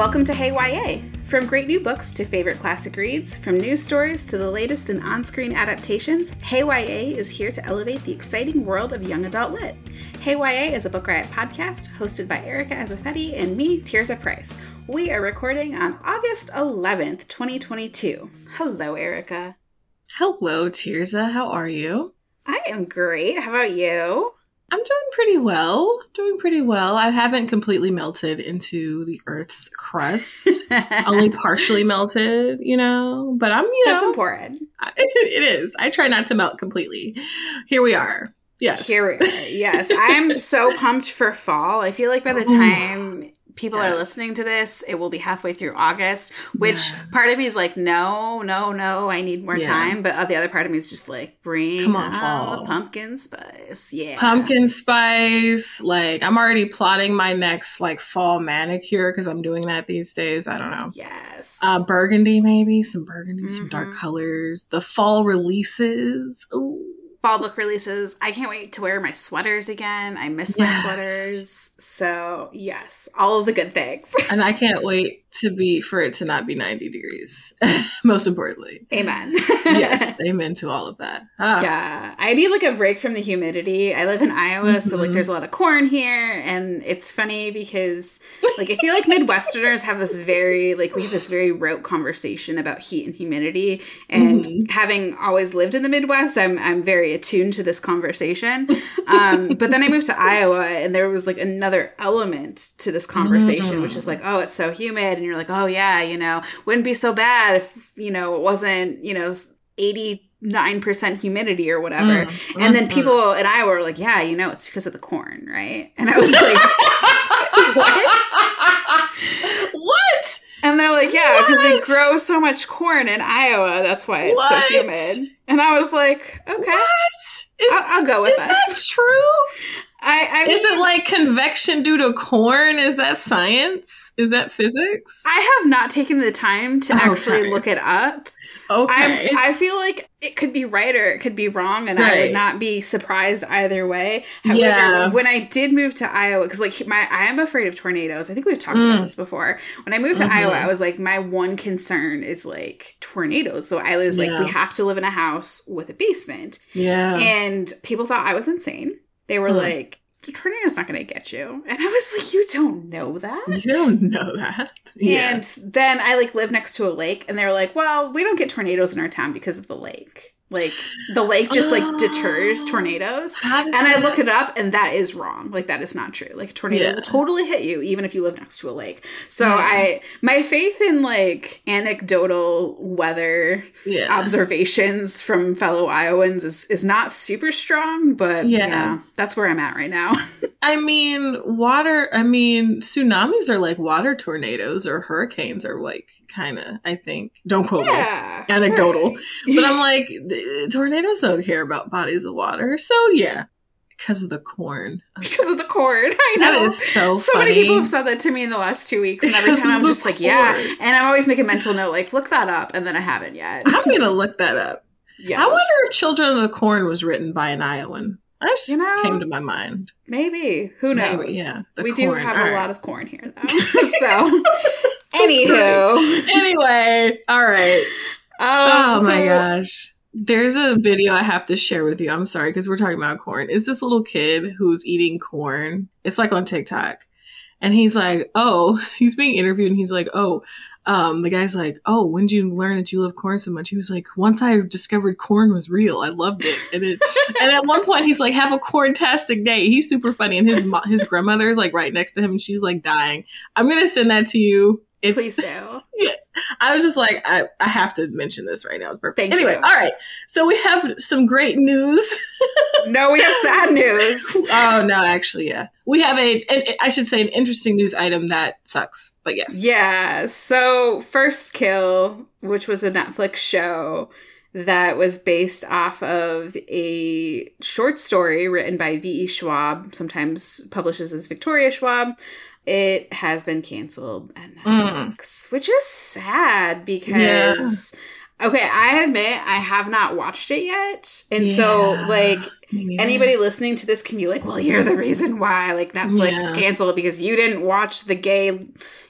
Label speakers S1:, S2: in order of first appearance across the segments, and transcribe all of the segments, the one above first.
S1: Welcome to Hey YA. From great new books to favorite classic reads, from news stories to the latest in on screen adaptations, Hey YA is here to elevate the exciting world of young adult lit. Hey YA is a Book Riot podcast hosted by Erica Ezeifedi and me, Tirzah Price. We are recording on August 11th, 2022. Hello, Erica.
S2: Hello, Tirzah. How are you?
S1: I am great. How about you?
S2: I'm doing pretty well. Doing pretty well. I haven't completely melted into the Earth's crust. Only partially melted, you know. But I'm, you
S1: That's
S2: know,
S1: important.
S2: it is. I try not to melt completely. Here we are. Yes.
S1: Here we are. Yes. I'm so pumped for fall. I feel like by the time people are listening to this, it will be halfway through August, which
S2: Yes.
S1: part of me is like, no, no, no, I need more
S2: Yeah.
S1: time. But the other part of me is just like, bring
S2: Come on, fall.
S1: the pumpkin spice. Yeah.
S2: Pumpkin spice. Like I'm already plotting my next like fall manicure because I'm doing that these days. I don't know.
S1: Yes.
S2: Uh, burgundy, maybe some burgundy, some dark
S1: Mhm.
S2: colors. The fall releases. Ooh.
S1: Fall book releases. I can't wait to wear my sweaters again. I miss my sweaters. So, yes, all of the good things.
S2: and I can't wait to be for it to not be 90 degrees. Most importantly.
S1: Amen.
S2: Yes, amen to all of that. Ah,
S1: Yeah, I need like a break from the humidity. I live in Iowa, so like
S2: Mhm.
S1: there's a lot of corn here, and it's funny because like I feel like Midwesterners have this very like we have this very rote conversation about heat and humidity, and
S2: Mhm.
S1: having always lived in the Midwest, I'm I'm very attuned to this conversation. Um, but then I moved to Iowa, and there was like another element to this conversation, which is like, oh, it's so humid, and you're like, oh yeah, you know, wouldn't be so bad if you know it wasn't you know eighty nine percent humidity or whatever.
S2: Mm,
S1: And then
S2: mm,
S1: people in Iowa were like, yeah, you know, it's because of the corn, right? And I was like, what?
S2: what?
S1: And they're like, yeah, because we grow so much corn in Iowa. That's why it's
S2: What?
S1: so humid. And I was like, okay,
S2: What? Is,
S1: I'll, I'll go with
S2: is that
S1: this.
S2: true?
S1: I, I
S2: Is it like convection due to corn? Is that science? Is that physics?
S1: I have not taken the time to actually look it up.
S2: okay.
S1: I'm, I feel like it could be right or it could be wrong, and I would not be surprised either way. However,
S2: Yeah.
S1: when I did move to Iowa, because like my I am afraid of tornadoes. I think we've talked about
S2: Mm.
S1: this before. When I moved to
S2: Mhm.
S1: Iowa, I was like, my one concern is like tornadoes. So I was like, we have to live in a house with a basement,
S2: yeah.
S1: and people thought I was insane. They were
S2: Hmm.
S1: like. The tornado's not going to get you. And I was like, you don't know that?
S2: you don't know that. Yeah.
S1: And then I like live next to a lake, and they're like, "Well, we don't get tornadoes in our town because of the lake. Like the lake just like deters
S2: Oh.
S1: tornadoes." And I look it up, and that is wrong. Like that is not true. Like a tornado
S2: Yeah.
S1: will totally hit you, even if you live next to a lake. So
S2: Yeah.
S1: I, my faith in like anecdotal weather
S2: yeah.
S1: observations from fellow Iowans is is not super strong, but
S2: Yeah.
S1: yeah, that's where I'm at right now.
S2: I mean, water, I mean, tsunamis are like water tornadoes or hurricanes are like kind of, I think. Don't quote me. Anecdotal.
S1: right.
S2: But I'm like, tornadoes don't care about bodies of water. So yeah, because of the corn.
S1: because of the corn. I know.
S2: That is so,
S1: so
S2: funny.
S1: many people have said that to me in the last two weeks, and every time I'm just like, yeah. And I'm always making a mental note, like, look that up, and then I haven't yet.
S2: I'm going to look that up.
S1: Yes.
S2: I wonder if Children of the Corn was written by an Iowan. That just
S1: You know,
S2: came to my mind.
S1: maybe who knows?
S2: Maybe, yeah,
S1: we do have
S2: all
S1: a
S2: right.
S1: lot of corn here, though. so, anywho,
S2: Anyway, all right.
S1: um,
S2: Oh my
S1: so-
S2: gosh. There's a video I have to share with you. I'm sorry because we're talking about corn. It's this little kid who's eating corn. It's like on TikTok. And he's like, oh, he's being interviewed and he's like, oh, um, the guy's like, oh, when did you learn that you love corn so much? He was like, once I discovered corn was real, I loved it. And it, and at one point he's like, have a corn-tastic day. He's super funny. And his his grandmother is like right next to him and she's like dying. I'm going to send that to you. It's,
S1: Please do. Yeah.
S2: I was just like, I, I have to mention this right now. It's perfect.
S1: Thank
S2: anyway,
S1: you.
S2: all right. So we have some great news.
S1: No, we have sad news.
S2: oh no, actually, yeah, we have a, a. I should say an interesting news item that sucks, but yes,
S1: Yeah. So, First Kill, which was a Netflix show that was based off of a short story written by V.E. Schwab, sometimes publishes as Victoria Schwab. It has been canceled at
S2: Mm.
S1: Netflix, which is sad because Okay, I admit I have not watched it yet. And yeah, so like anybody listening to this can be like, "Well, you're the reason why like Netflix yeah. canceled because you didn't watch the gay,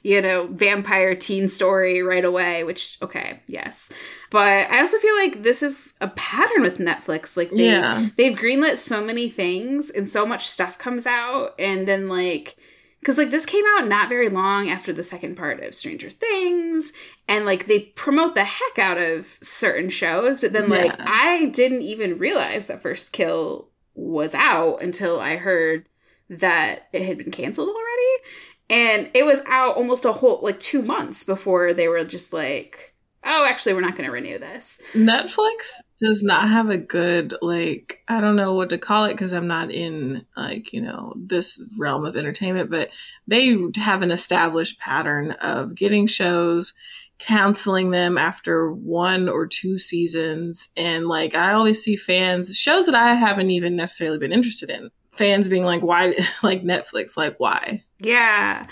S1: you know, vampire teen story right away." Which okay, yes. But I also feel like this is a pattern with Netflix. Like they yeah. they've greenlit so many things and so much stuff comes out and then like because like this came out not very long after the second part of stranger things and like they promote the heck out of certain shows but then like yeah. i didn't even realize that first kill was out until i heard that it had been canceled already and it was out almost a whole like two months before they were just like oh, actually, we're not going to renew this.
S2: Netflix does not have a good, like, I don't know what to call it because I'm not in, like, you know, this realm of entertainment, but they have an established pattern of getting shows, canceling them after one or two seasons. And, like, I always see fans, shows that I haven't even necessarily been interested in, fans being like, why, like, Netflix, like, why?
S1: Yeah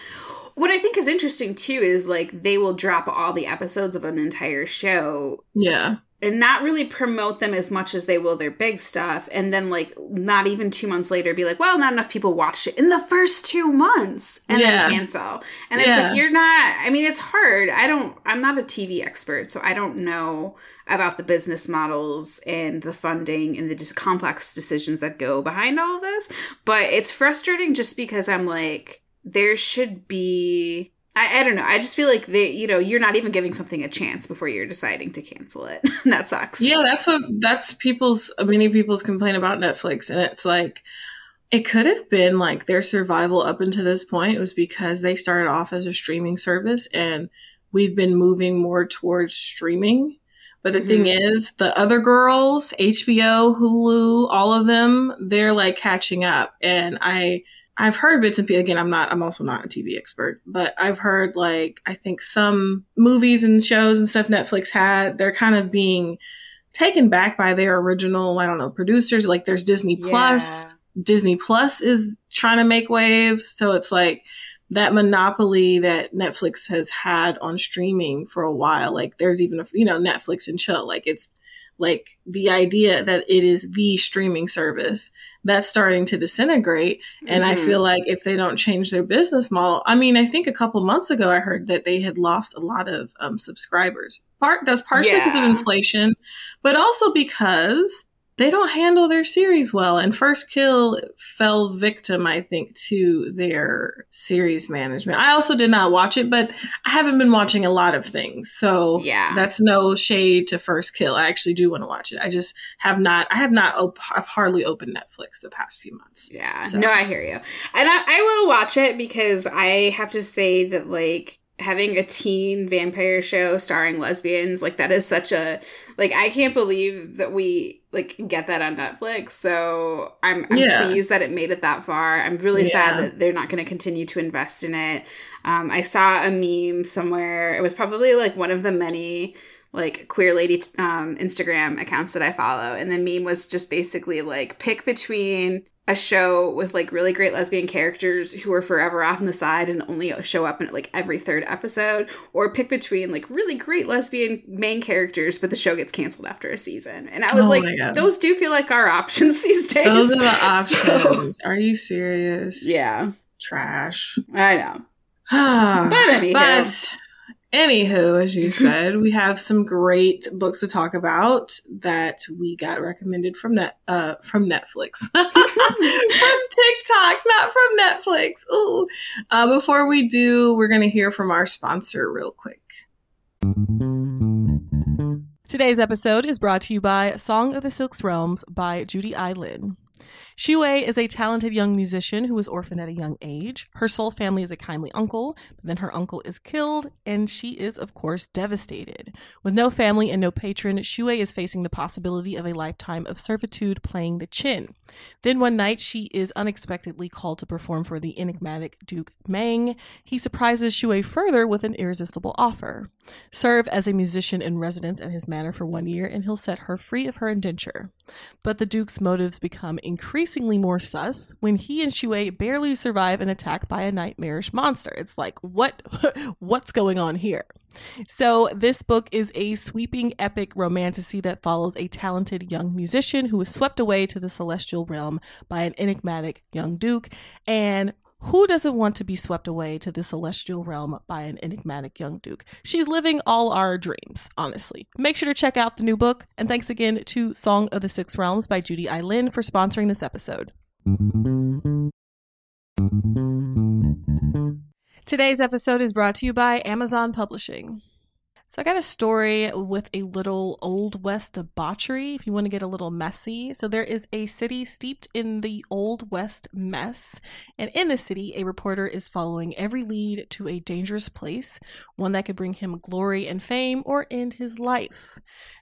S1: what I think is interesting too is like they will drop all the episodes of an entire show.
S2: Yeah.
S1: And not really promote them as much as they will their big stuff. And then, like, not even two months later, be like, well, not enough people watched it in the first two months and yeah. then cancel. And it's like, you're not, I mean, it's hard. I don't, I'm not a TV expert, so I don't know about the business models and the funding and the just complex decisions that go behind all of this. But it's frustrating just because I'm like, there should be I, I, don't know. I just feel like they, you know, you're not even giving something a chance before you're deciding to cancel it. that sucks.
S2: Yeah, that's what that's people's many people's complaint about Netflix, and it's like it could have been like their survival up until this point was because they started off as a streaming service, and we've been moving more towards streaming. But the mm-hmm. thing is, the other girls, HBO, Hulu, all of them, they're like catching up, and I I've heard bits and pieces. Again, I'm not. I'm also not a TV expert, but I've heard like I think some movies and shows and stuff Netflix had. They're kind of being taken back by their original. I don't know producers. Like there's Disney Plus. Yeah. Disney Plus is trying to make waves, so it's like that monopoly that Netflix has had on streaming for a while. Like there's even a you know Netflix and chill. Like it's like the idea that it is the streaming service that's starting to disintegrate. And mm-hmm. i feel like if they don't change their business model i mean i think a couple months ago i heard that they had lost a lot of um, subscribers. Part that's partially because of inflation but also because they don't handle their series well. And First Kill fell victim, I think, to their series management. I also did not watch it, but I haven't been watching a lot of things. So
S1: yeah,
S2: that's no shade to First Kill. I actually do want to watch it. I just have not, I have not, op- I've hardly opened Netflix the past few months.
S1: Yeah. So. No, I hear you. And I, I will watch it because I have to say that, like, having a teen vampire show starring lesbians like that is such a like i can't believe that we like get that on netflix. So i'm, I'm yeah. pleased that it made it that far. I'm really yeah. sad that they're not going to continue to invest in it. Um, i saw a meme somewhere. It was probably like one of the many like queer lady um, instagram accounts that i follow. And the meme was just basically like pick between a show with like really great lesbian characters who are forever off on the side and only show up in like every third episode, or pick between like really great lesbian main characters, but the show gets canceled after a season. And I was oh like, those do feel like our options these days.
S2: Those are the options. So, are you serious?
S1: Yeah.
S2: Trash.
S1: I know. but anyway. But
S2: Anywho, as you said, we have some great books to talk about that we got recommended from net uh from Netflix. from TikTok, not from Netflix. Ooh. Uh, before we do, we're gonna hear from our sponsor real quick.
S3: Today's episode is brought to you by Song of the Six Realms by Judy I. Lin. Xue is a talented young musician who was orphaned at a young age. Her sole family is a kindly uncle, but then her uncle is killed, and she is, of course, devastated. With no family and no patron, Xue is facing the possibility of a lifetime of servitude playing the qin. Then one night, she is unexpectedly called to perform for the enigmatic Duke Meng. He surprises Xue further with an irresistible offer. Serve as a musician in residence at his manor for one year, and he'll set her free of her indenture.
S2: But the Duke's motives become increasingly more sus when he and Xue barely survive an attack by a nightmarish monster. It's like, what what's going on here? So, this book is a sweeping epic romantasy that follows a talented young musician who is swept away to the celestial realm by an enigmatic young duke and who doesn't want to be swept away to the celestial realm by an enigmatic young duke? She's living all our dreams, honestly. Make sure to check out the new book, and thanks again to Song of the Six Realms by Judy I. Lin for sponsoring this episode. Today's episode is brought to you by Amazon Publishing. So I got a story with a little Old West debauchery if you want to get a little messy. So there is a city steeped in the Old West mess. And in the city, a reporter is following every lead to a dangerous place, one that could bring him glory and fame or end his life.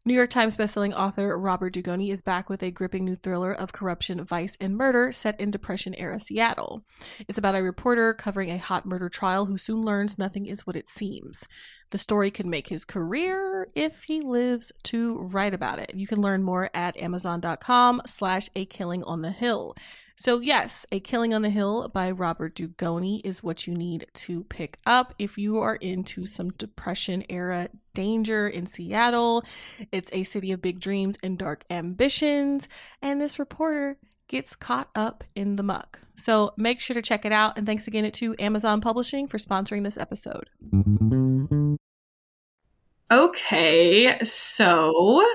S2: New York Times bestselling author Robert Dugoni is back with a gripping new thriller of corruption, vice, and murder set in Depression era Seattle. It's about a reporter covering a hot murder trial who soon learns nothing is what it seems. The story could make his career if he lives to write about it. You can learn more at amazon.com slash a killing on the hill. So, yes, A Killing on the Hill by Robert Dugoni is what you need to pick up if you are into some Depression era danger in Seattle. It's a city of big dreams and dark ambitions, and this reporter gets caught up in the muck. So, make sure to check it out, and thanks again to Amazon Publishing for sponsoring this episode.
S4: Okay, so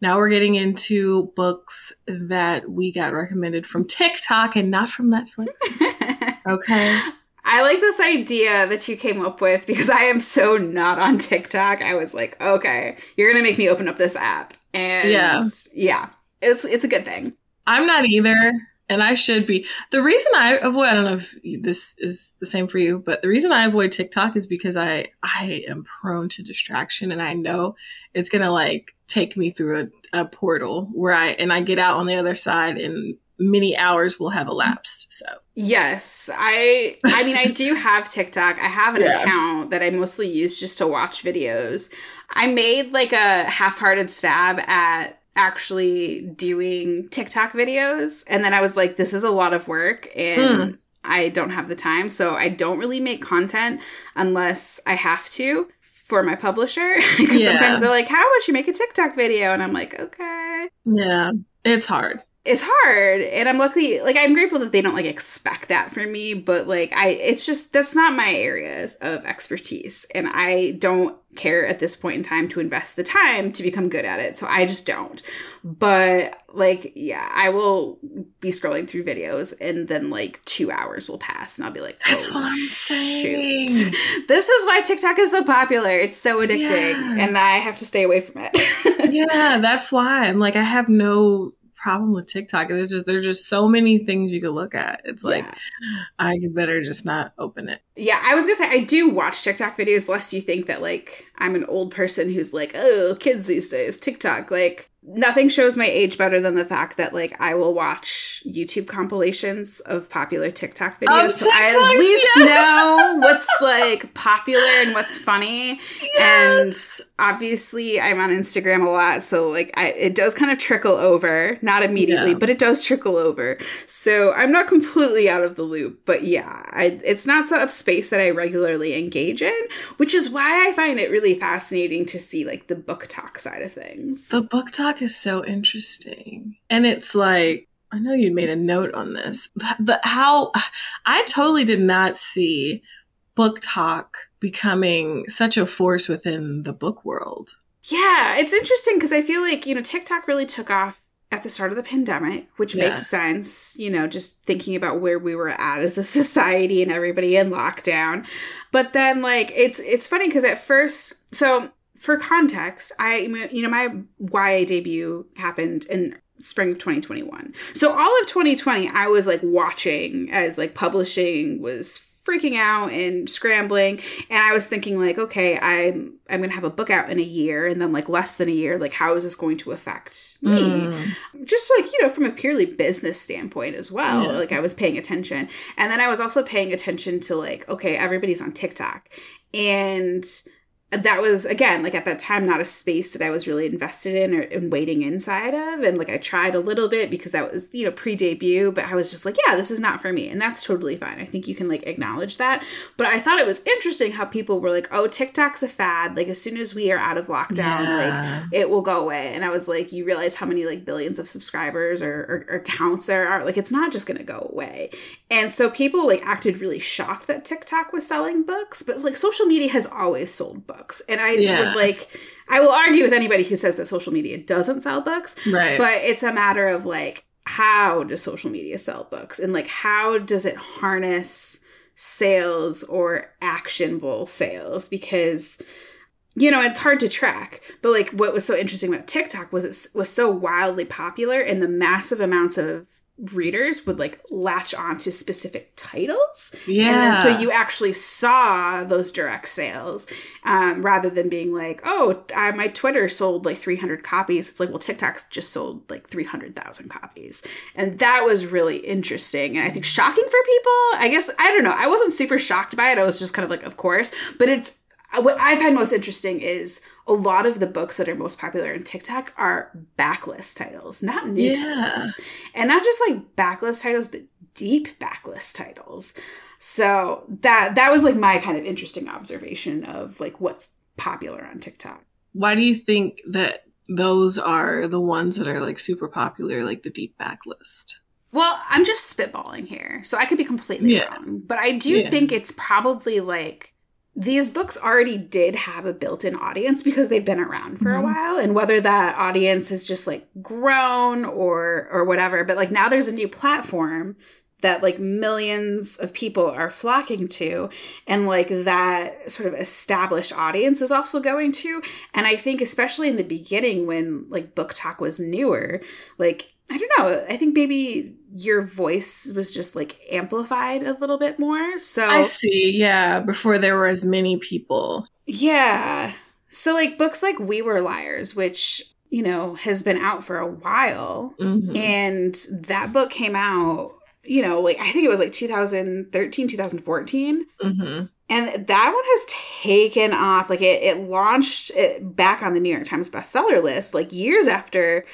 S4: now we're getting into books that we got recommended from TikTok and not from Netflix. Okay.
S1: I like this idea that you came up with because I am so not on TikTok. I was like, okay, you're gonna make me open up this app, and
S4: Yeah.
S1: yeah, it's it's a good thing.
S4: I'm not either, and I should be. The reason I avoid, I don't know if this is the same for you, but the reason I avoid TikTok is because I I am prone to distraction, and I know it's gonna like take me through a, a portal where I and I get out on the other side, and many hours will have elapsed. So
S1: Yes, I I mean I do have TikTok. I have an
S4: Yeah.
S1: account that I mostly use just to watch videos. I made like a half-hearted stab at actually doing TikTok videos and then I was like this is a lot of work and hmm. I don't have the time, so I don't really make content unless I have to for my publisher because
S4: Yeah.
S1: sometimes they're like how would you make a TikTok video and I'm like okay
S4: yeah, it's hard.
S1: it's hard and i'm lucky like i'm grateful that they don't like expect that from me but like i it's just that's not my areas of expertise and i don't care at this point in time to invest the time to become good at it so i just don't but like yeah i will be scrolling through videos and then like two hours will pass and i'll be like
S4: That's
S1: "Oh,
S4: what I'm saying.
S1: shoot." this is why tiktok is so popular it's so addicting
S4: Yeah.
S1: and i have to stay away from it
S4: yeah, that's why I'm like I have no problem with TikTok. There's just there's just so many things you could look at. It's like
S1: Yeah.
S4: I better just not open it.
S1: Yeah, I was gonna say I do watch TikTok videos, lest you think that like I'm an old person who's like, oh, kids these days, TikTok. Like nothing shows my age better than the fact that like I will watch YouTube compilations of popular TikTok videos,
S4: Of
S1: so I at least
S4: yes.
S1: know what's like popular and what's funny. Yes. And obviously, I'm on Instagram a lot, so like I, it does kind of trickle over, not immediately,
S4: Yeah.
S1: but it does trickle over. So I'm not completely out of the loop, but yeah, I, it's not a space that I regularly engage in, which is why I find it really fascinating to see like the book talk side of things.
S4: The book talk is so interesting. And it's like I know you made a note on this. but how I totally did not see book talk becoming such a force within the book world.
S1: Yeah, it's interesting because I feel like, you know, TikTok really took off at the start of the pandemic, which
S4: Yeah.
S1: makes sense, you know, just thinking about where we were at as a society and everybody in lockdown. But then like it's it's funny because at first so for context, I you know my YA debut happened in spring of 2021. So all of 2020 I was like watching as like publishing was freaking out and scrambling and I was thinking like okay, I'm I'm going to have a book out in a year and then like less than a year like how is this going to affect me?
S4: Mm.
S1: just like you know from a purely business standpoint as well
S4: Yeah.
S1: like i was paying attention and then i was also paying attention to like okay everybody's on tiktok and that was again like at that time not a space that I was really invested in or in waiting inside of. And like I tried a little bit because that was you know pre-debut but I was just like yeah this is not for me. And that's totally fine. I think you can like acknowledge that. But I thought it was interesting how people were like oh TikTok's a fad. Like as soon as we are out of lockdown
S2: Yeah.
S1: like it will go away. And I was like you realize how many like billions of subscribers or, or, or accounts there are? Like it's not just gonna go away. And so people like acted really shocked that TikTok was selling books, but like social media has always sold books. And I
S2: Yeah.
S1: would like I will argue with anybody who says that social media doesn't sell books,
S2: Right.
S1: but it's a matter of like how does social media sell books and like how does it harness sales or actionable sales because you know it's hard to track but like what was so interesting about tiktok was it was so wildly popular and the massive amounts of readers would like latch onto specific titles
S2: yeah.
S1: and then so you actually saw those direct sales um, rather than being like, oh, uh, my Twitter sold like 300 copies. It's like, well, TikTok's just sold like 300,000 copies. And that was really interesting. And I think shocking for people. I guess, I don't know. I wasn't super shocked by it. I was just kind of like, of course. But it's, what I find most interesting is a lot of the books that are most popular in TikTok are backlist titles, not new
S2: Yeah.
S1: titles. And not just like backlist titles, but deep backlist titles. So that that was like my kind of interesting observation of like what's popular on TikTok.
S2: Why do you think that those are the ones that are like super popular, like the deep backlist?
S1: Well, I'm just spitballing here, so I could be completely
S2: Yeah.
S1: wrong, but I do
S2: Yeah.
S1: think it's probably like these books already did have a built-in audience because they've been around for
S2: Mhm.
S1: a while and whether that audience is just like grown or or whatever but like now there's a new platform that like millions of people are flocking to and like that sort of established audience is also going to and i think especially in the beginning when like book talk was newer like i don't know i think maybe your voice was just like amplified a little bit more so
S2: I see. Yeah. Before there were as many people.
S1: yeah. So like books like We Were Liars, which, you know, has been out for a while.
S2: Mhm.
S1: And that book came out, you know, like I think it was like 2013, 2014.
S2: Mhm.
S1: And that one has taken off. Like it, it launched it back on the New York Times bestseller list like years after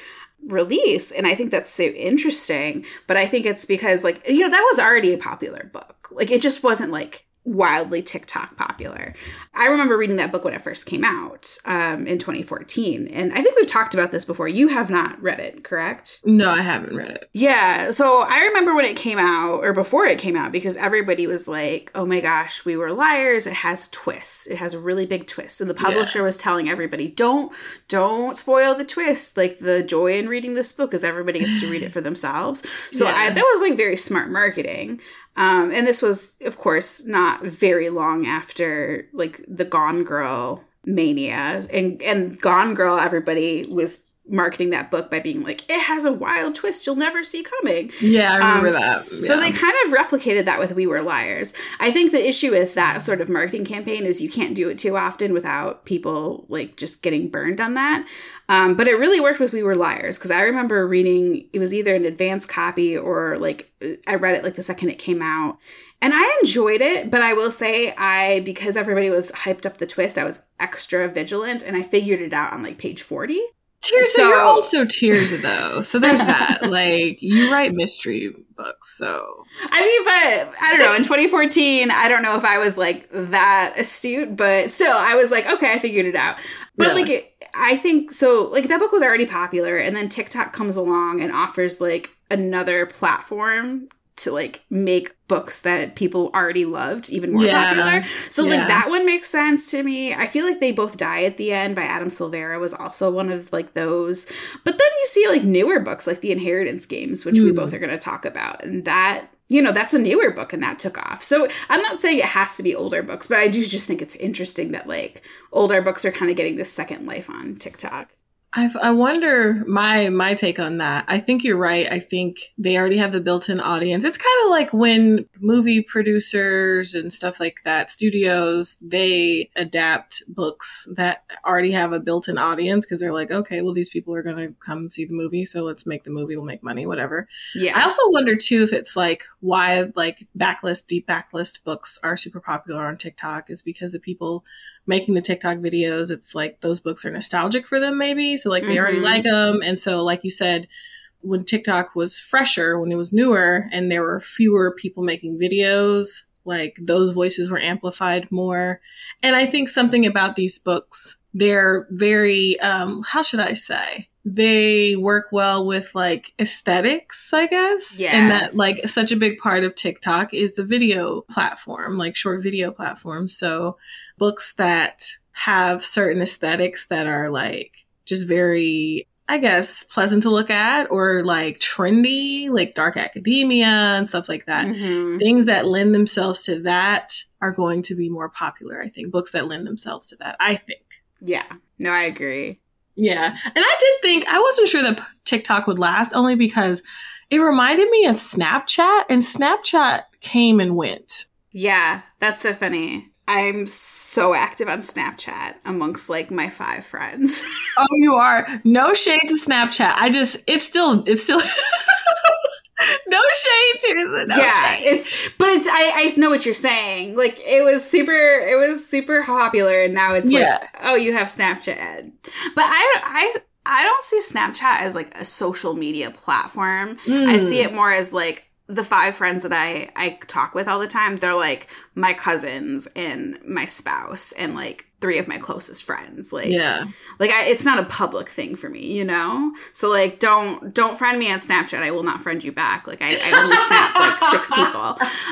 S1: release. And I think that's so interesting. But I think it's because, like, you know, that was already a popular book. Like it just wasn't like wildly TikTok popular. I remember reading that book when it first came out um, in 2014. And I think we've talked about this before. You have not read it, correct?
S2: No, I haven't read it.
S1: Yeah. So I remember when it came out, or before it came out, because everybody was like, oh my gosh, we were liars. It has twists. It has a really big twist. And the publisher was telling everybody, don't, don't spoil the twist. Like the joy in reading this book is everybody gets to read it for themselves. So I, that was like very smart marketing. Um, and this was, of course, not very long after like the Gone Girl mania, and and Gone Girl, everybody was marketing that book by being like, it has a wild twist you'll never see coming.
S2: Yeah, I remember
S1: Um,
S2: that.
S1: So they kind of replicated that with We Were Liars. I think the issue with that sort of marketing campaign is you can't do it too often without people like just getting burned on that. Um, but it really worked with We Were Liars because I remember reading it was either an advanced copy or like I read it like the second it came out. And I enjoyed it, but I will say I because everybody was hyped up the twist, I was extra vigilant and I figured it out on like page 40.
S2: Tears. So,
S1: So-
S2: you're also Tears though. So there's that. like you write mystery books, so
S1: I mean, but I don't know. In 2014, I don't know if I was like that astute, but still, I was like, okay, I figured it out. But
S2: Really?
S1: like, it, I think so. Like that book was already popular, and then TikTok comes along and offers like another platform to like make books that people already loved even more
S2: Yeah.
S1: popular. So
S2: Yeah.
S1: like that one makes sense to me. I feel like they both die at the end by Adam Silvera was also one of like those. But then you see like newer books like The Inheritance Games, which we
S2: Mm.
S1: both are going to talk about, and that you know that's a newer book and that took off. So I'm not saying it has to be older books, but I do just think it's interesting that like older books are kind of getting this second life on TikTok.
S2: I I wonder my my take on that. I think you're right. I think they already have the built-in audience. It's kind of like when movie producers and stuff like that, studios, they adapt books that already have a built-in audience because they're like, okay, well these people are going to come see the movie, so let's make the movie, we'll make money, whatever.
S1: Yeah.
S2: I also wonder too if it's like why like backlist, deep backlist books are super popular on TikTok is because the people making the TikTok videos, it's like those books are nostalgic for them, maybe. So, like, they already
S1: Mhm.
S2: like them. And so, like you said, when TikTok was fresher, when it was newer, and there were fewer people making videos, like those voices were amplified more. And I think something about these books, they're very, um, how should I say? They work well with like aesthetics, I guess. And that like such a big part of TikTok is a video platform, like short video platform. So books that have certain aesthetics that are like just very I guess pleasant to look at or like trendy, like dark academia and stuff like that.
S1: Mhm.
S2: Things that lend themselves to that are going to be more popular, I think. Books that lend themselves to that, I think.
S1: Yeah. No, I agree.
S2: Yeah. And I did think, I wasn't sure that TikTok would last only because it reminded me of Snapchat and Snapchat came and went.
S1: Yeah, that's so funny. I'm so active on Snapchat amongst like my five friends.
S2: Oh, you are. No shade to Snapchat. I just, it's still, it's still. no shade, Teresa. No
S1: yeah,
S2: shade.
S1: it's but it's I I know what you're saying. Like it was super it was super popular and now it's
S2: Yeah.
S1: like oh you have Snapchat. But I I I don't see Snapchat as like a social media platform. I
S2: Mm.
S1: see it more as like the five friends that I I talk with all the time. They're like my cousins and my spouse and like three of my closest friends. Like
S2: Yeah.
S1: like I, it's not a public thing for me you know so like don't don't friend me on snapchat i will not friend you back like i, I only snap like six people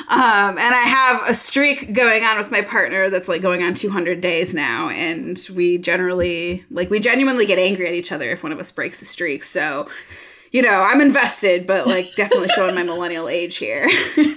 S1: um and i have a streak going on with my partner that's like going on 200 days now and we generally like we genuinely get angry at each other if one of us breaks the streak so you know i'm invested but like definitely showing my millennial age here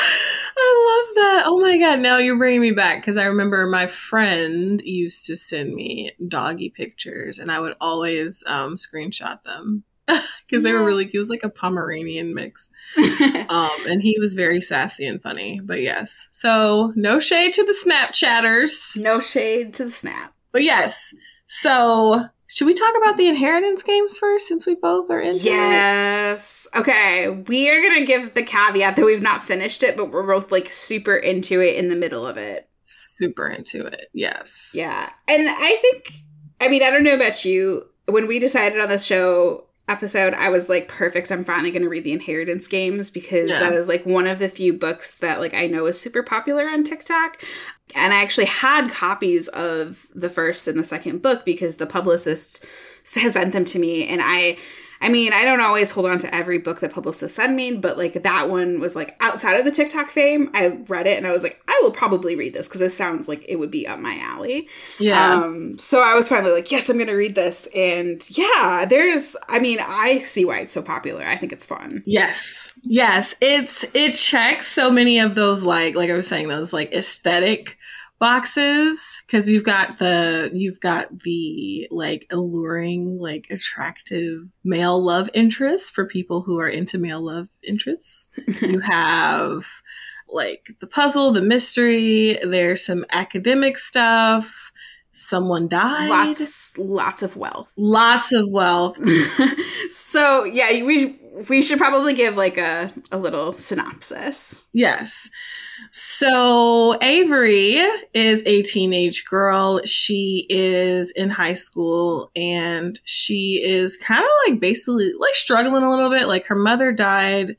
S2: I love that. Oh my god, now you're bringing me back because I remember my friend used to send me doggy pictures and I would always um, screenshot them because they were really cute. It was like a Pomeranian mix. Um, and he was very sassy and funny. But yes, so no shade to the Snapchatters.
S1: no shade to the snap
S2: But yes, so should we talk about the inheritance games first since we both are into it?
S1: Yes. Okay. We are going to give the caveat that we've not finished it, but we're both like super into it in the middle of it.
S2: Super into it. Yes.
S1: Yeah. And I think, I mean, I don't know about you. When we decided on this show episode, I was like, perfect. I'm finally going to read the Inheritance Games because
S2: Yeah.
S1: that is like one of the few books that like I know is super popular on TikTok. And I actually had copies of the first and the second book because the publicist has sent them to me. And I, I mean, I don't always hold on to every book that publicists send me, but like that one was like outside of the TikTok fame. I read it and I was like, I will probably read this because this sounds like it would be up my alley.
S2: Yeah.
S1: Um, so I was finally like, yes, I'm going to read this. And yeah, there's, I mean, I see why it's so popular. I think it's fun.
S2: Yes. Yes. It's it checks so many of those like like I was saying those like aesthetic boxes cuz you've got the you've got the like alluring like attractive male love interests for people who are into male love interests. you have like the puzzle, the mystery, there's some academic stuff. Someone died.
S1: Lots, lots of wealth.
S2: lots of wealth.
S1: so yeah, we we should probably give like a a little synopsis.
S2: Yes. So Avery is a teenage girl. She is in high school and she is kind of like basically like struggling a little bit. Like her mother died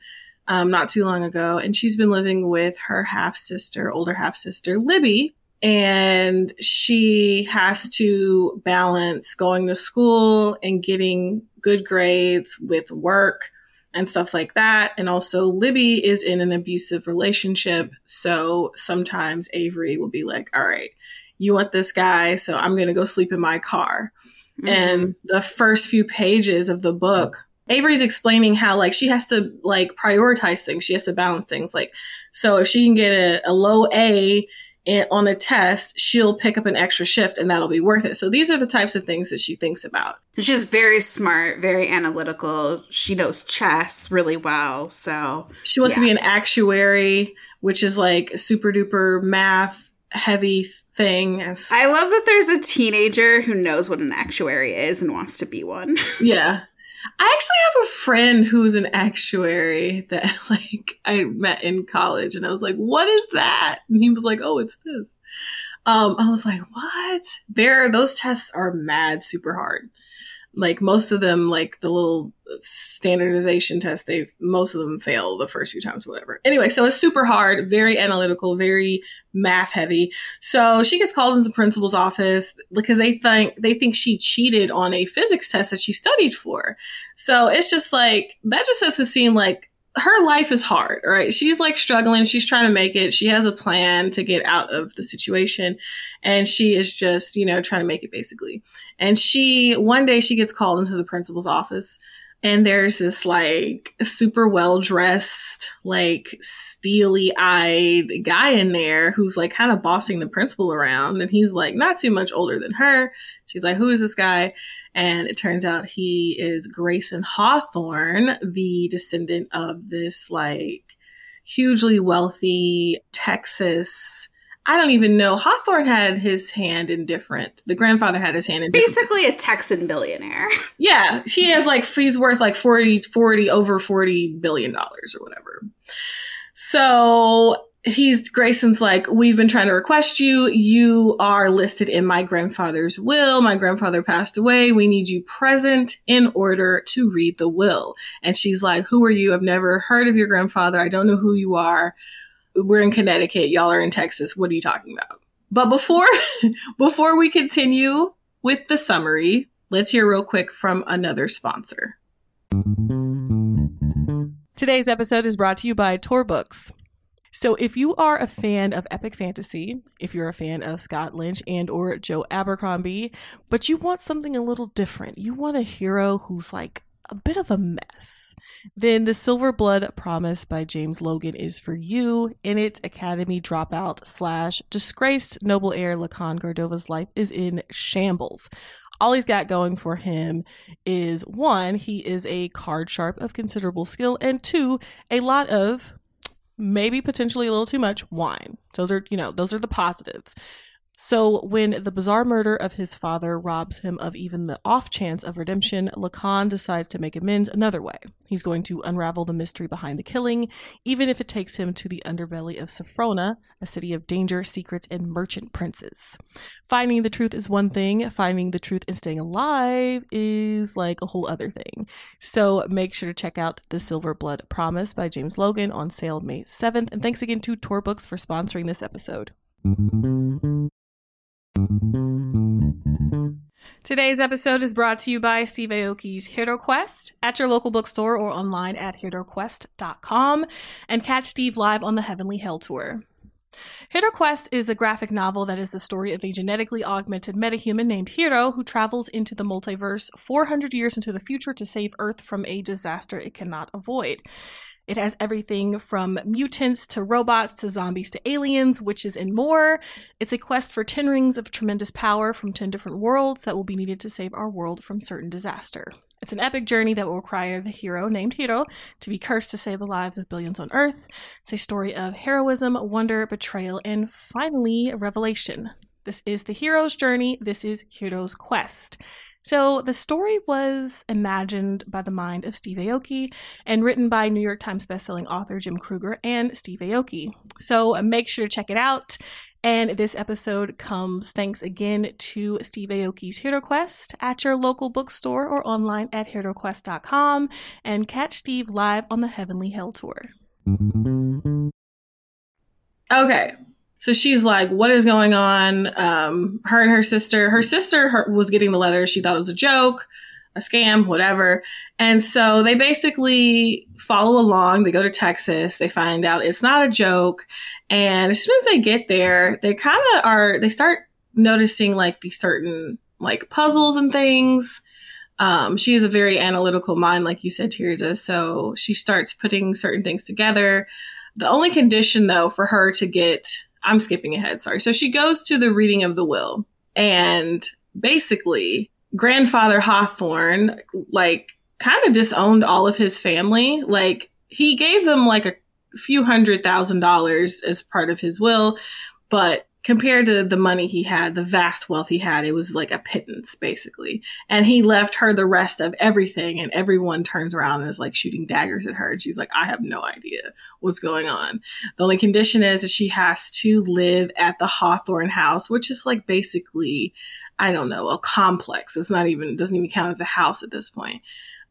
S2: um, not too long ago, and she's been living with her half sister, older half sister, Libby. And she has to balance going to school and getting good grades with work and stuff like that. And also, Libby is in an abusive relationship. So sometimes Avery will be like, all right, you want this guy, so I'm going to go sleep in my car. Mm-hmm. And the first few pages of the book, Avery's explaining how like she has to like prioritize things. She has to balance things. Like, so if she can get a, a low A on a test, she'll pick up an extra shift and that'll be worth it. So these are the types of things that she thinks about.
S1: And she's very smart, very analytical. She knows chess really well. So
S2: She wants to be an actuary, which is like super duper math heavy thing.
S1: I love that there's a teenager who knows what an actuary is and wants to be one.
S2: yeah. I actually have a friend who's an actuary that like I met in college and I was like, "What is that?" And he was like, "Oh, it's this." Um, I was like, what? There, those tests are mad super hard. Like most of them, like the little standardization test, they've most of them fail the first few times, whatever. Anyway, so it's super hard, very analytical, very math heavy. So she gets called into the principal's office because they think they think she cheated on a physics test that she studied for. So it's just like that just sets the scene like her life is hard, right? She's like struggling. She's trying to make it. She has a plan to get out of the situation. And she is just, you know, trying to make it basically. And she, one day she gets called into the principal's office and there's this like super well dressed, like steely eyed guy in there who's like kind of bossing the principal around. And he's like not too much older than her. She's like, who is this guy? And it turns out he is Grayson Hawthorne, the descendant of this like hugely wealthy Texas I don't even know. Hawthorne had his hand in different. The grandfather had his hand in
S1: basically a Texan billionaire.
S2: Yeah, he has like he's worth like 40 40 over 40 billion dollars or whatever. So he's Grayson's like, we've been trying to request you. You are listed in my grandfather's will. My grandfather passed away. We need you present in order to read the will. And she's like, who are you? I've never heard of your grandfather. I don't know who you are we're in Connecticut, y'all are in Texas. What are you talking about? But before before we continue with the summary, let's hear real quick from another sponsor.
S3: Today's episode is brought to you by Tor Books. So if you are a fan of epic fantasy, if you're a fan of Scott Lynch and or Joe Abercrombie, but you want something a little different, you want a hero who's like a bit of a mess, then The Silver Blood Promise by James Logan is for you. In it, Academy dropout slash disgraced noble heir Lukan Gardova's life is in shambles. All he's got going for him is one, he is a card sharp of considerable skill, and two, a lot of maybe potentially a little too much wine. So they're, you know, those are the positives. So, when the bizarre murder of his father robs him of even the off chance of redemption, Lukan decides to make amends another way. He's going to unravel the mystery behind the killing, even if it takes him to the underbelly of Saphrona, a city of danger, secrets, and merchant princes. Finding the truth is one thing, finding the truth and staying alive is like a whole other thing. So, make sure to check out The Silver Blood Promise by James Logan on sale May 7th. And thanks again to Tor Books for sponsoring this episode. Today's episode is brought to you by Steve Aoki's Hero Quest at your local bookstore or online at heroquest.com and catch Steve live on the Heavenly Hell Tour. Hero Quest is a graphic novel that is the story of a genetically augmented metahuman named Hero who travels into the multiverse 400 years into the future to save Earth from a disaster it cannot avoid. It has everything from mutants to robots to zombies to aliens, witches, and more. It's a quest for 10 rings of tremendous power from 10 different worlds that will be needed to save our world from certain disaster. It's an epic journey that will require the hero, named Hero, to be cursed to save the lives of billions on Earth. It's a story of heroism, wonder, betrayal, and finally, revelation. This is the hero's journey. This is Hero's quest. So the story was imagined by the mind of Steve Aoki and written by New York Times bestselling author Jim Krueger and Steve Aoki. So uh, make sure to check it out. And this episode comes thanks again to Steve Aoki's Hero Quest at your local bookstore or online at heroquest.com and catch Steve live on the Heavenly Hell Tour.
S2: Okay, so she's like, "What is going on?" Um, her and her sister. Her sister her, was getting the letter. She thought it was a joke, a scam, whatever. And so they basically follow along. They go to Texas. They find out it's not a joke. And as soon as they get there, they kind of are. They start noticing like these certain like puzzles and things. Um, she has a very analytical mind, like you said, Tirzah. So she starts putting certain things together. The only condition, though, for her to get I'm skipping ahead, sorry. So she goes to the reading of the will, and basically, grandfather Hawthorne, like, kind of disowned all of his family. Like, he gave them like a few hundred thousand dollars as part of his will, but compared to the money he had, the vast wealth he had, it was like a pittance basically. And he left her the rest of everything, and everyone turns around and is like shooting daggers at her. And she's like, I have no idea what's going on. The only condition is that she has to live at the Hawthorne house, which is like basically, I don't know, a complex. It's not even, it doesn't even count as a house at this point.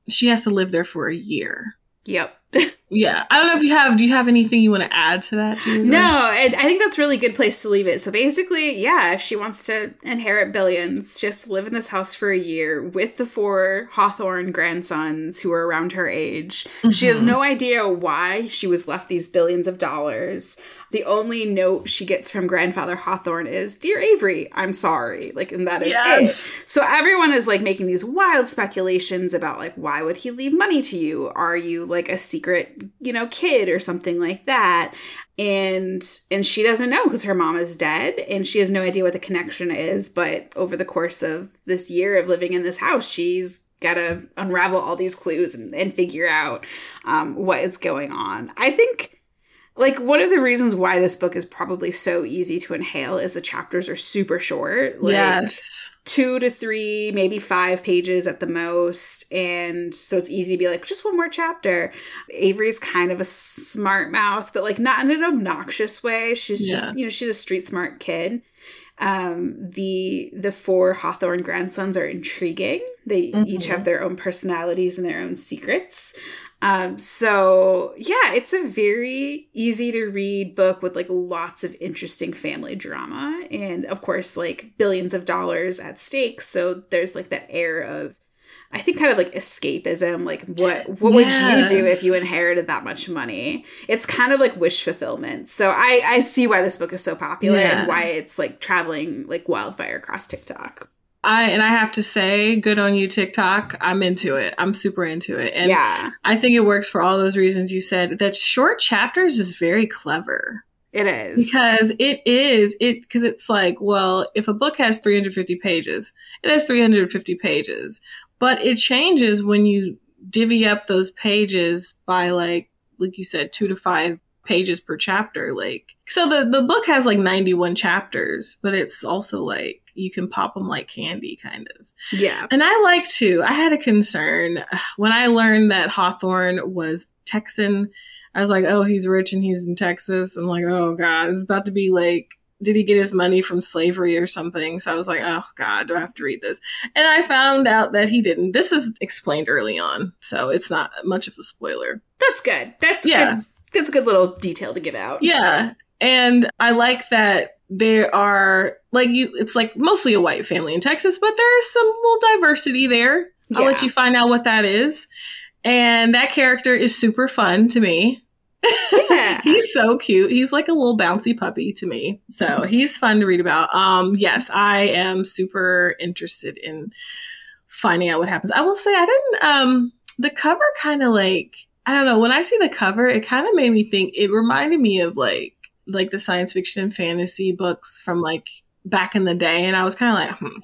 S2: She has to live there for a year.
S1: Yep.
S2: Yeah, I don't know if you have. Do you have anything you want to add to that? Too?
S1: No, I, I think that's a really good place to leave it. So basically, yeah, if she wants to inherit billions, just live in this house for a year with the four Hawthorne grandsons who are around her age. Mm-hmm. She has mm-hmm. no idea why she was left these billions of dollars. The only note she gets from grandfather Hawthorne is, Dear Avery, I'm sorry. Like, and that is yes. it. So everyone is like making these wild speculations about like, why would he leave money to you? Are you like a secret, you know, kid or something like that? and and she doesn't know because her mom is dead and she has no idea what the connection is but over the course of this year of living in this house she's got to unravel all these clues and, and figure out um, what is going on i think like one of the reasons why this book is probably so easy to inhale is the chapters are super short like
S2: yes.
S1: two to three maybe five pages at the most. And so it's easy to be like just one more chapter. Avery's kind of a smart mouth but like not in an obnoxious way. She's yeah. just you know she's a street smart kid. Um the the four hawthorne grandsons are intriguing. They mm-hmm. each have their own personalities and their own secrets um, so yeah, it's a very easy to read book with like lots of interesting family drama. And of course, like billions of dollars at stake. So there's like that air of I think kind of like escapism. Like what what yes. would you do if you inherited that much money? It's kind of like wish fulfillment. So I I see why this book is so popular yeah. and why it's like traveling like wildfire across TikTok.
S2: I and I have to say, good on you, TikTok. I'm into it. I'm super into it. And
S1: yeah.
S2: I think it works for all those reasons you said. That short chapters is very clever.
S1: It is.
S2: Because it is it because it's like, well, if a book has 350 pages, it has 350 pages. But it changes when you divvy up those pages by like like you said, two to five pages per chapter. Like so the, the book has like 91 chapters, but it's also like you can pop them like candy, kind of.
S1: Yeah.
S2: And I like to, I had a concern when I learned that Hawthorne was Texan. I was like, oh, he's rich and he's in Texas. I'm like, oh, God, it's about to be like, did he get his money from slavery or something? So I was like, oh, God, do I have to read this? And I found out that he didn't. This is explained early on, so it's not much of a spoiler.
S1: That's good. That's yeah. Good. That's a good little detail to give out.
S2: Yeah. And I like that there are like you it's like mostly a white family in Texas, but there is some little diversity there. I'll let you find out what that is. And that character is super fun to me. Yeah. he's so cute. He's like a little bouncy puppy to me. So he's fun to read about. Um yes, I am super interested in finding out what happens. I will say I didn't um the cover kind of like I don't know, when I see the cover, it kind of made me think it reminded me of like like the science fiction and fantasy books from like back in the day, and I was kind of like, hmm.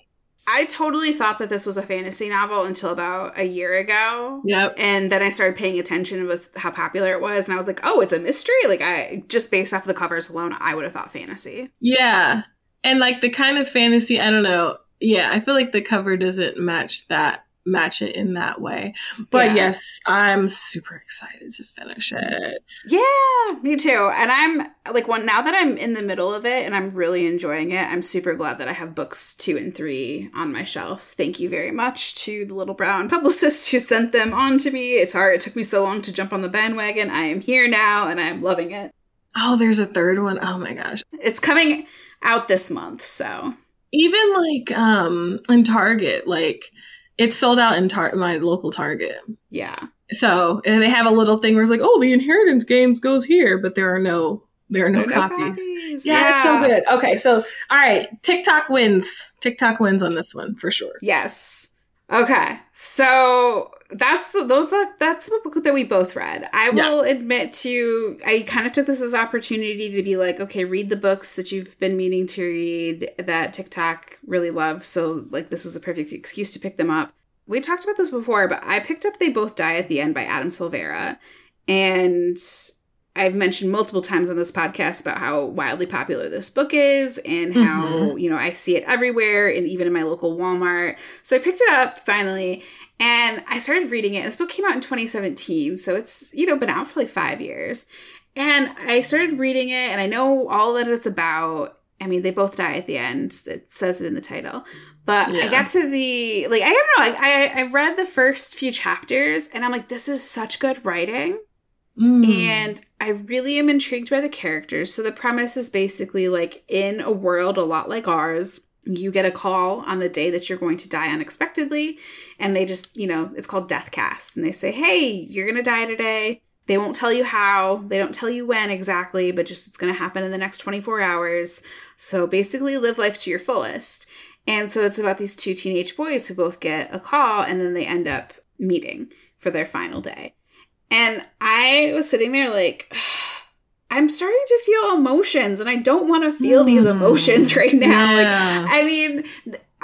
S1: I totally thought that this was a fantasy novel until about a year ago.
S2: Yep.
S1: And then I started paying attention with how popular it was, and I was like, oh, it's a mystery. Like I just based off the covers alone, I would have thought fantasy.
S2: Yeah, and like the kind of fantasy, I don't know. Yeah, I feel like the cover doesn't match that match it in that way. But yeah. yes, I'm super excited to finish it.
S1: Yeah, me too. And I'm like one now that I'm in the middle of it and I'm really enjoying it. I'm super glad that I have books 2 and 3 on my shelf. Thank you very much to the little brown publicist who sent them on to me. It's hard. It took me so long to jump on the bandwagon. I am here now and I'm loving it.
S2: Oh, there's a third one. Oh my gosh.
S1: It's coming out this month, so
S2: even like um in Target, like it's sold out in tar- my local Target.
S1: Yeah.
S2: So and they have a little thing where it's like, oh, the inheritance games goes here, but there are no there are no, there copies. no copies. Yeah, yeah, it's so good. Okay, so all right, TikTok wins. TikTok wins on this one for sure.
S1: Yes. Okay, so that's the those that that's the book that we both read. I will yeah. admit to I kind of took this as opportunity to be like, okay, read the books that you've been meaning to read that TikTok really loves. So like this was a perfect excuse to pick them up. We talked about this before, but I picked up They Both Die at the End by Adam Silvera. And I've mentioned multiple times on this podcast about how wildly popular this book is and how, mm-hmm. you know, I see it everywhere and even in my local Walmart. So I picked it up finally and I started reading it. This book came out in 2017, so it's, you know, been out for like 5 years. And I started reading it and I know all that it's about. I mean, they both die at the end. It says it in the title. But yeah. I got to the like I don't know, like I I read the first few chapters and I'm like, this is such good writing. Mm. And I really am intrigued by the characters. So the premise is basically like in a world a lot like ours, you get a call on the day that you're going to die unexpectedly. And they just, you know, it's called Death Cast. And they say, hey, you're going to die today. They won't tell you how, they don't tell you when exactly, but just it's going to happen in the next 24 hours. So basically, live life to your fullest. And so it's about these two teenage boys who both get a call and then they end up meeting for their final day. And I was sitting there like, I'm starting to feel emotions and I don't want to feel mm. these emotions right now. Yeah. Like, I mean,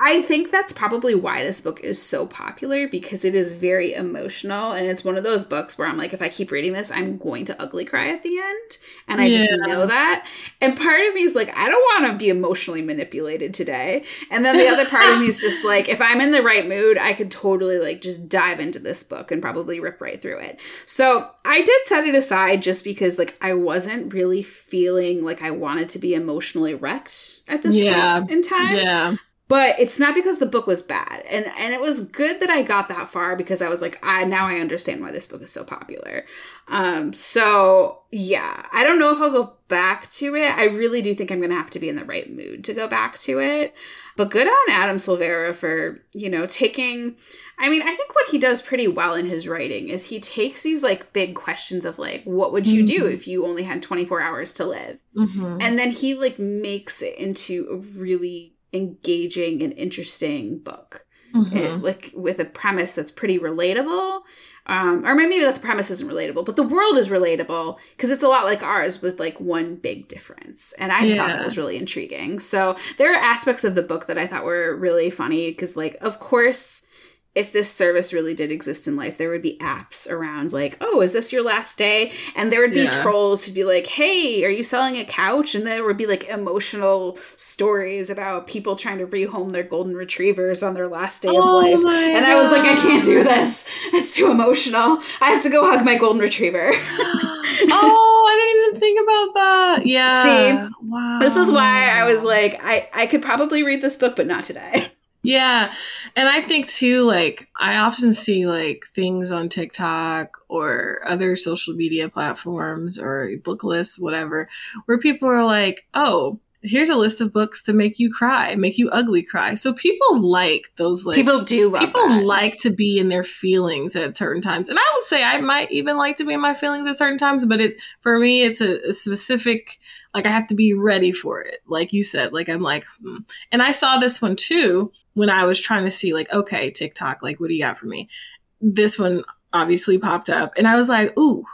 S1: I think that's probably why this book is so popular because it is very emotional and it's one of those books where I'm like if I keep reading this I'm going to ugly cry at the end and I yeah. just know that and part of me is like I don't want to be emotionally manipulated today and then the other part of me is just like if I'm in the right mood I could totally like just dive into this book and probably rip right through it. So I did set it aside just because like I wasn't really feeling like I wanted to be emotionally wrecked at this yeah. point in time. Yeah but it's not because the book was bad. And and it was good that i got that far because i was like i now i understand why this book is so popular. Um so yeah i don't know if i'll go back to it. I really do think i'm gonna have to be in the right mood to go back to it. But good on adam silvera for you know taking i mean i think what he does pretty well in his writing is he takes these like big questions of like what would you mm-hmm. do if you only had 24 hours to live? Mm-hmm. and then he like makes it into a really engaging and interesting book. Mm-hmm. It, like with a premise that's pretty relatable. Um, or maybe that the premise isn't relatable, but the world is relatable because it's a lot like ours with like one big difference. And I just yeah. thought that was really intriguing. So there are aspects of the book that I thought were really funny because, like, of course, if this service really did exist in life, there would be apps around like, oh, is this your last day? And there would be yeah. trolls who'd be like, hey, are you selling a couch? And there would be like emotional stories about people trying to rehome their golden retrievers on their last day oh of life. And God. I was like, I can't do this. It's too emotional. I have to go hug my golden retriever.
S2: oh, I didn't even think about that. Yeah.
S1: See, wow. This is why I was like, I, I could probably read this book, but not today.
S2: Yeah. And I think too, like, I often see like things on TikTok or other social media platforms or book lists, whatever, where people are like, oh, here's a list of books to make you cry, make you ugly cry. So people like those like
S1: people do
S2: people
S1: that.
S2: like to be in their feelings at certain times. And I would say I might even like to be in my feelings at certain times, but it for me it's a, a specific like I have to be ready for it. Like you said, like I'm like hmm. and I saw this one too when I was trying to see like okay, TikTok, like what do you got for me? This one obviously popped up and I was like, "Ooh,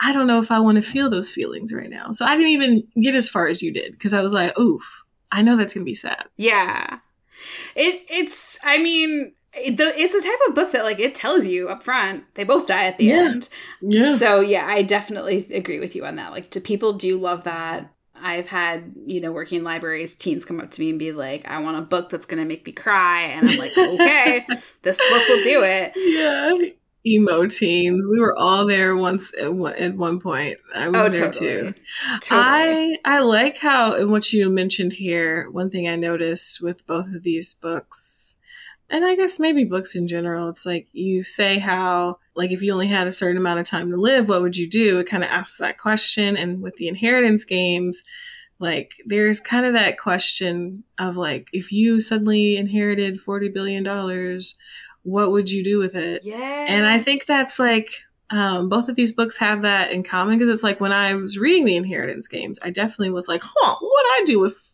S2: I don't know if I want to feel those feelings right now. So I didn't even get as far as you did because I was like, oof, I know that's going to be sad.
S1: Yeah. It it's I mean it, the, it's the type of book that like it tells you up front they both die at the yeah. end. Yeah. So yeah, I definitely agree with you on that. Like, do people do love that? I've had, you know, working in libraries, teens come up to me and be like, I want a book that's going to make me cry. And I'm like, okay, this book will do it.
S2: Yeah emo teens. We were all there once at one point. I was oh, there totally. too. Totally. I I like how and what you mentioned here. One thing I noticed with both of these books, and I guess maybe books in general, it's like you say how like if you only had a certain amount of time to live, what would you do? It kind of asks that question. And with the inheritance games. Like there's kind of that question of like if you suddenly inherited 40 billion dollars what would you do with it?
S1: Yeah.
S2: And I think that's like um, both of these books have that in common because it's like when I was reading the inheritance games, I definitely was like, huh, what would I do with,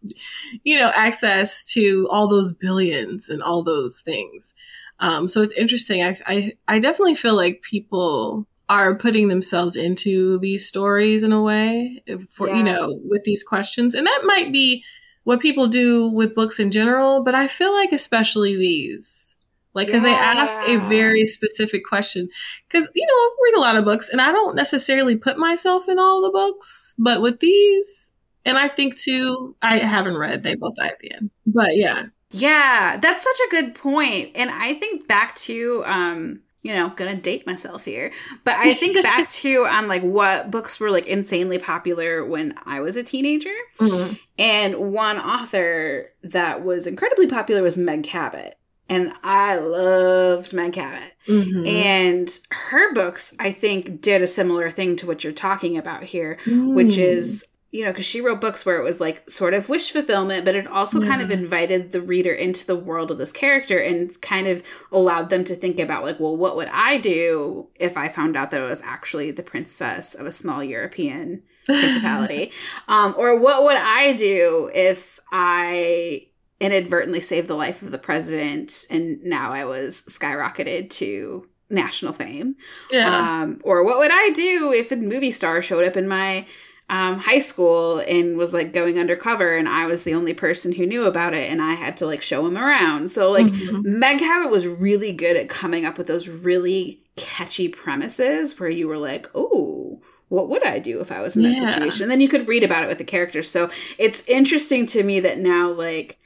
S2: you know, access to all those billions and all those things? Um, so it's interesting. I, I, I definitely feel like people are putting themselves into these stories in a way for, yeah. you know, with these questions. And that might be what people do with books in general, but I feel like especially these Like, because they ask a very specific question. Because, you know, I've read a lot of books and I don't necessarily put myself in all the books, but with these, and I think too, I haven't read They Both Die at the End. But yeah.
S1: Yeah, that's such a good point. And I think back to um, you know, gonna date myself here. But I think back to on like what books were like insanely popular when I was a teenager.
S2: Mhm.
S1: And one author that was incredibly popular was Meg Cabot. And I loved Meg Cabot.
S2: Mhm.
S1: And her books, I think, did a similar thing to what you're talking about here, which
S2: Mm.
S1: is, you know, because she wrote books where it was like sort of wish fulfillment, but it also kind of invited the reader into the world of this character and kind of allowed them to think about, like, well, what would I do if I found out that it was actually the princess of a small European principality? um, or what would I do if I inadvertently saved the life of the president and now I was skyrocketed to national fame?
S2: yeah.
S1: Um, or what would I do if a movie star showed up in my um, high school and was like going undercover and I was the only person who knew about it and I had to like show him around? So, like,
S2: Mhm.
S1: Meg Cabot was really good at coming up with those really catchy premises where you were like, oh, what would I do if I was in that
S2: Yeah.
S1: situation? And then you could read about it with the characters. So it's interesting to me that now, like,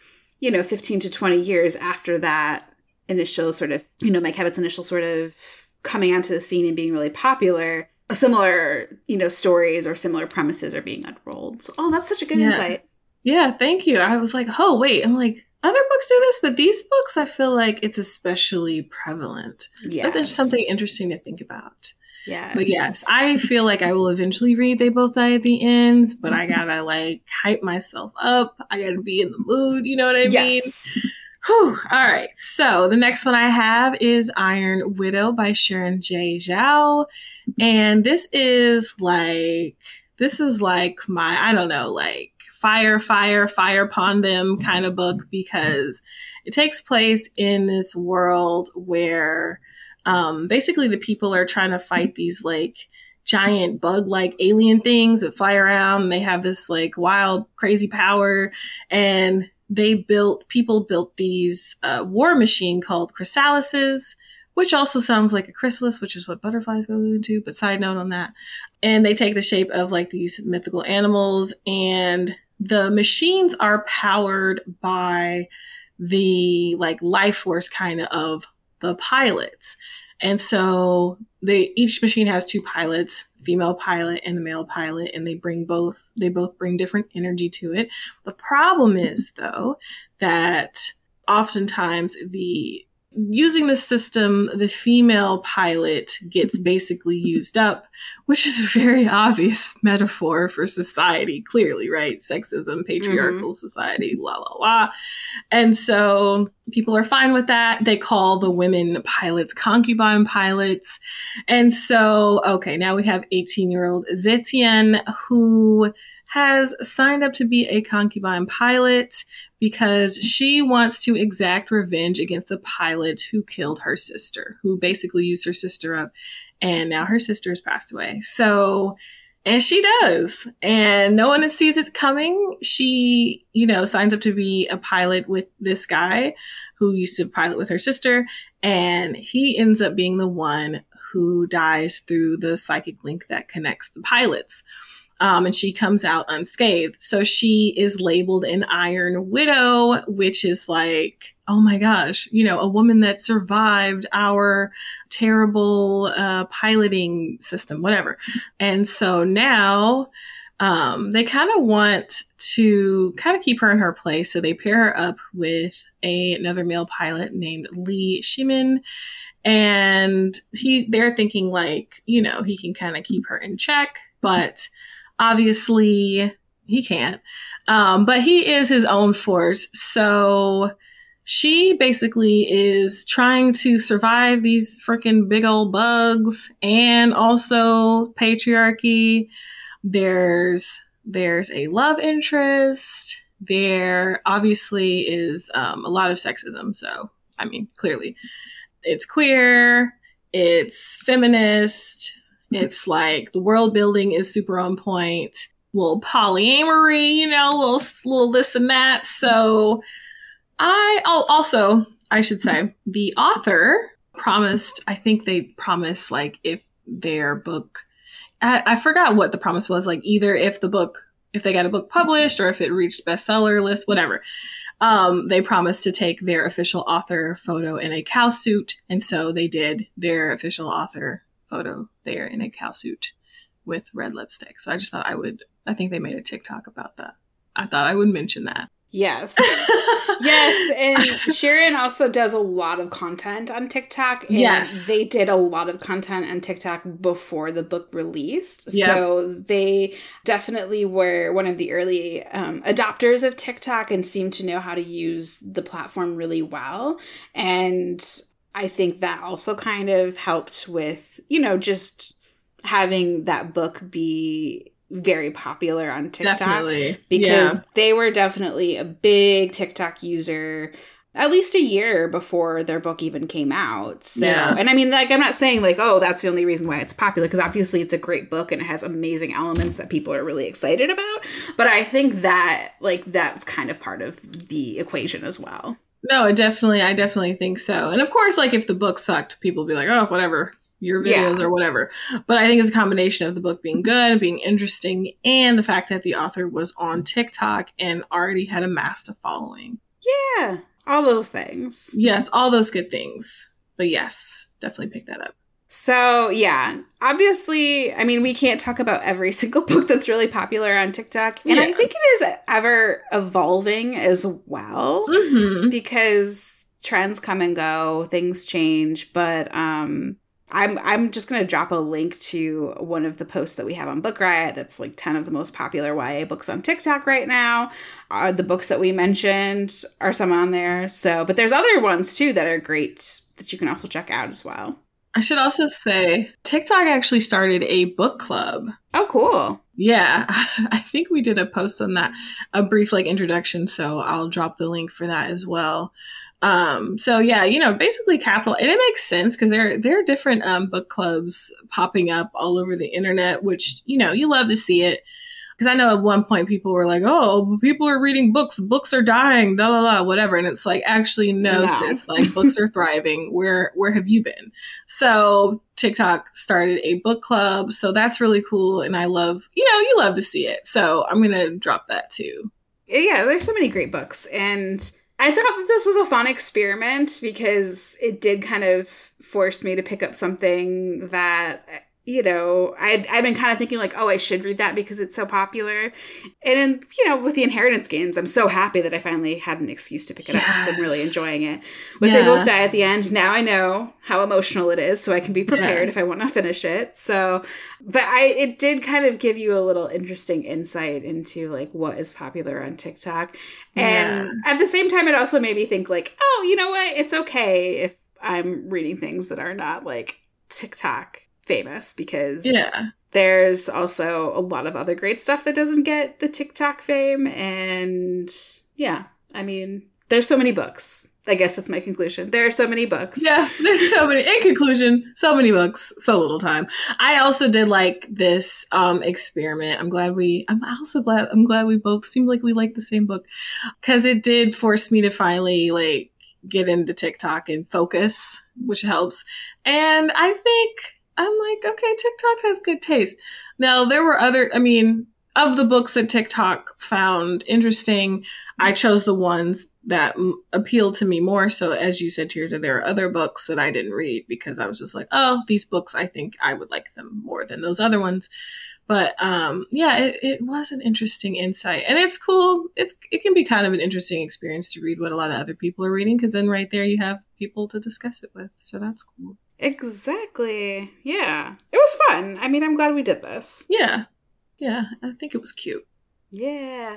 S1: you know, 15 to 20 years after that initial sort of, you know, Meg Cabot's initial sort of coming onto the scene and being really popular, a similar, you know, stories or similar premises are being unrolled. So, oh, that's such a good
S2: Yeah.
S1: insight.
S2: Yeah, thank you. I was like, oh, wait. I'm like, other books do this, but these books, I feel like it's especially prevalent. So it's something interesting to think about.
S1: Yes.
S2: But yes, I feel like I will eventually read They Both Die at the Ends, but I mm-hmm. gotta like hype myself up. I gotta be in the mood. You know what I mean?
S1: Yes.
S2: Whew. All right. So the next one I have is Iron Widow by Xiran Jay Zhao. And this is like, this is like my, I don't know, like fire, fire, fire upon them kind of book because it takes place in this world where um, basically the people are trying to fight these like giant bug like alien things that fly around. They have this like wild, crazy power. And they built people built these uh, war machine called chrysalises which also sounds like a chrysalis which is what butterflies go into but side note on that and they take the shape of like these mythical animals and the machines are powered by the like life force kind of of the pilots. And so they each machine has two pilots female pilot and a male pilot and they bring both they both bring different energy to it. The problem is, though, that oftentimes the using the system, the female pilot gets basically used up, which is a very obvious metaphor for society, clearly, right? Sexism, mm-hmm. patriarchal society, la la la. And so people are fine with that. They call the women pilots concubine pilots. And so, okay, now we have 18 year old Zetian who has signed up to be a concubine pilot because she wants to exact revenge against the pilot who killed her sister, who basically used her sister up, and now her sister has passed away. So, and she does, and no one sees it coming. She, you know, signs up to be a pilot with this guy who used to pilot with her sister, and he ends up being the one who dies through the psychic link that connects the pilots um, and she comes out unscathed. So she is labeled an Iron Widow, which is like, oh my gosh, you know, a woman that survived our terrible uh, piloting system, whatever. And so now um, they kind of want to kind of keep her in her place. So they pair her up with a, another male pilot named Li Shimin and he they're thinking like you know he can kind of keep her in check but obviously he can't. Um, but he is his own force. So she basically is trying to survive these freaking big old bugs and also patriarchy. There's there's a love interest. There obviously is um, a lot of sexism. So i mean clearly it's queer, it's feminist, it's like the world building is super on point, little polyamory, you know, little little this and that. So I oh, also I should say, the author promised, I think they promised, like, if their book, I, I forgot what the promise was, like, either if the book, if they got a book published or if it reached bestseller list, whatever. Um, they promised to take their official author photo in a cow suit. And so they did their official author photo there in a cow suit with red lipstick. So I just thought I would, I think they made a TikTok about that. I thought I would mention that.
S1: Yes. yes. And Xiran also does a lot of content on TikTok. And
S2: Yes.
S1: They did a lot of content on TikTok before the book released.
S2: Yep.
S1: So they definitely were one of the early um, adopters of TikTok and seem to know how to use the platform really well. And I think that also kind of helped with, you know, just having that book be very popular on TikTok
S2: Definitely.
S1: because
S2: yeah.
S1: they were definitely a big TikTok user at least a year before their book even came out. So,
S2: Yeah.
S1: and I mean, like, I'm not saying like, oh, that's the only reason why it's popular because obviously it's a great book and it has amazing elements that people are really excited about. But I think that like that's kind of part of the equation as well.
S2: No, it definitely, I definitely think so. And of course, like if the book sucked, people would be like, oh, whatever, your videos
S1: Yeah.
S2: or whatever. But I think it's a combination of the book being good, being interesting, and the fact that the author was on TikTok and already had amassed a following.
S1: Yeah, all those things.
S2: Yes, all those good things. But yes, definitely pick that up.
S1: So, yeah, obviously, I mean, we can't talk about every single book that's really popular on TikTok. And I think it is ever evolving as well
S2: Mm-hmm.
S1: because trends come and go, things change, but um I'm I'm just going to drop a link to one of the posts that we have on Book Riot that's like 10 of the most popular YA books on TikTok right now. Uh, the books that we mentioned are some on there. So, but there's other ones too that are great that you can also check out as well.
S2: I should also say TikTok actually started a book club.
S1: Oh, cool.
S2: Yeah, I think we did a post on that, a brief like introduction. So I'll drop the link for that as well. Um, so yeah, you know, basically capital, and it makes sense because there there are different um, book clubs popping up all over the internet, which you know you love to see it. Because I know at one point people were like, "Oh, people are reading books. Books are dying. Blah blah blah, whatever." And it's like, actually, no,
S1: No.
S2: sis. Like books are thriving. Where where have you been? So TikTok started a book club, so that's really cool, and I love, you know, you love to see it. So I'm gonna drop that too.
S1: yeah, there's so many great books. And I thought that this was a fun experiment because it did kind of force me to pick up something that, you know, I'd, I've been kind of thinking like, oh, I should read that because it's so popular. And, then, you know, with the Inheritance games, I'm so happy that I finally had an excuse to pick it up because I'm really enjoying it. But they both die at the end. Now I know how emotional it is, so I can be prepared
S2: Yeah.
S1: if I want to finish it. So, but I it did kind of give you a little interesting insight into like what is popular on TikTok. And at the same time it also made me think like, oh, you know what? It's okay if I'm reading things that are not like TikTok famous because
S2: Yeah,
S1: there's also a lot of other great stuff that doesn't get the TikTok fame and yeah, I mean, there's so many books. I guess that's my conclusion. There are so many books.
S2: yeah. There's so many. In conclusion, so many books, so little time. I also did like this um experiment. I'm glad we. I'm also glad. I'm glad we both seem like we like the same book because it did force me to finally like get into TikTok and focus, which helps. And I think I'm like, okay, TikTok has good taste. Now there were other. I mean, of the books that TikTok found interesting, I chose the ones that m- appealed to me more. So, as you said, Tirzah, there are other books that I didn't read because I was just like, oh, these books, I think I would like them more than those other ones. But um, yeah, it, it was an interesting insight, and it's cool. It's it can be kind of an interesting experience to read what a lot of other people are reading because then right there you have people to discuss it with. So that's cool.
S1: Exactly. Yeah. It was fun. I mean, I'm glad we did this.
S2: Yeah, yeah, I think it was cute.
S1: Yeah.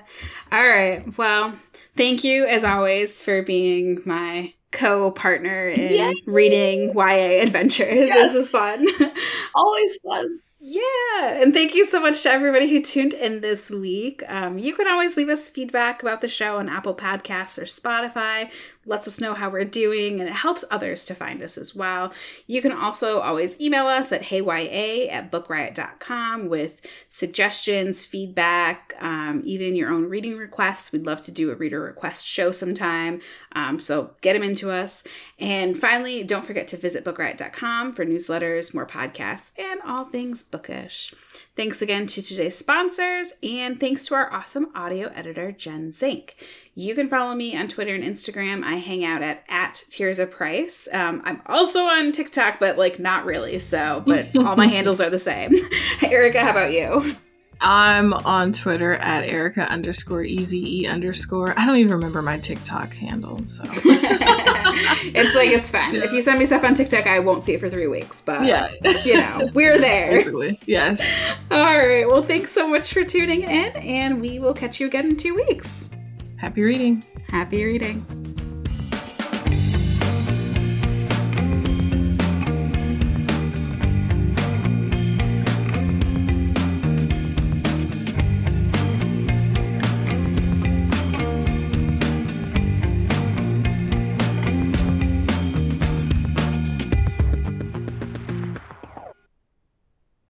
S1: All right. Well, thank you as always for being my co-partner in
S2: Yay.
S1: reading YA adventures.
S2: Yes.
S1: This is fun.
S2: Always fun.
S1: Yeah, and thank you so much to everybody who tuned in this week. Um, you can always leave us feedback about the show on Apple Podcasts or Spotify. Lets us know how we're doing, and it helps others to find us as well. You can also always email us at heyya at bookriot.com with suggestions, feedback, um, even your own reading requests. We'd love to do a reader request show sometime. Um, so get them into us. And finally, don't forget to visit bookriot.com for newsletters, more podcasts, and all things bookish. Thanks again to today's sponsors, and thanks to our awesome audio editor, Jen Zink. You can follow me on Twitter and Instagram. I hang out at at Tirzah Price. Um, I'm also on TikTok, but like not really. So, but all my handles are the same. Erica, how about you?
S2: I'm on Twitter at Erica underscore easy e underscore. I don't even remember my TikTok handle, so
S1: it's like it's fine. Yeah. If you send me stuff on TikTok, I won't see it for three weeks. But yeah, you know, we're there.
S2: Basically, yes.
S1: All right. Well, thanks so much for tuning in, and we will catch you again in two weeks.
S2: Happy reading.
S1: Happy reading.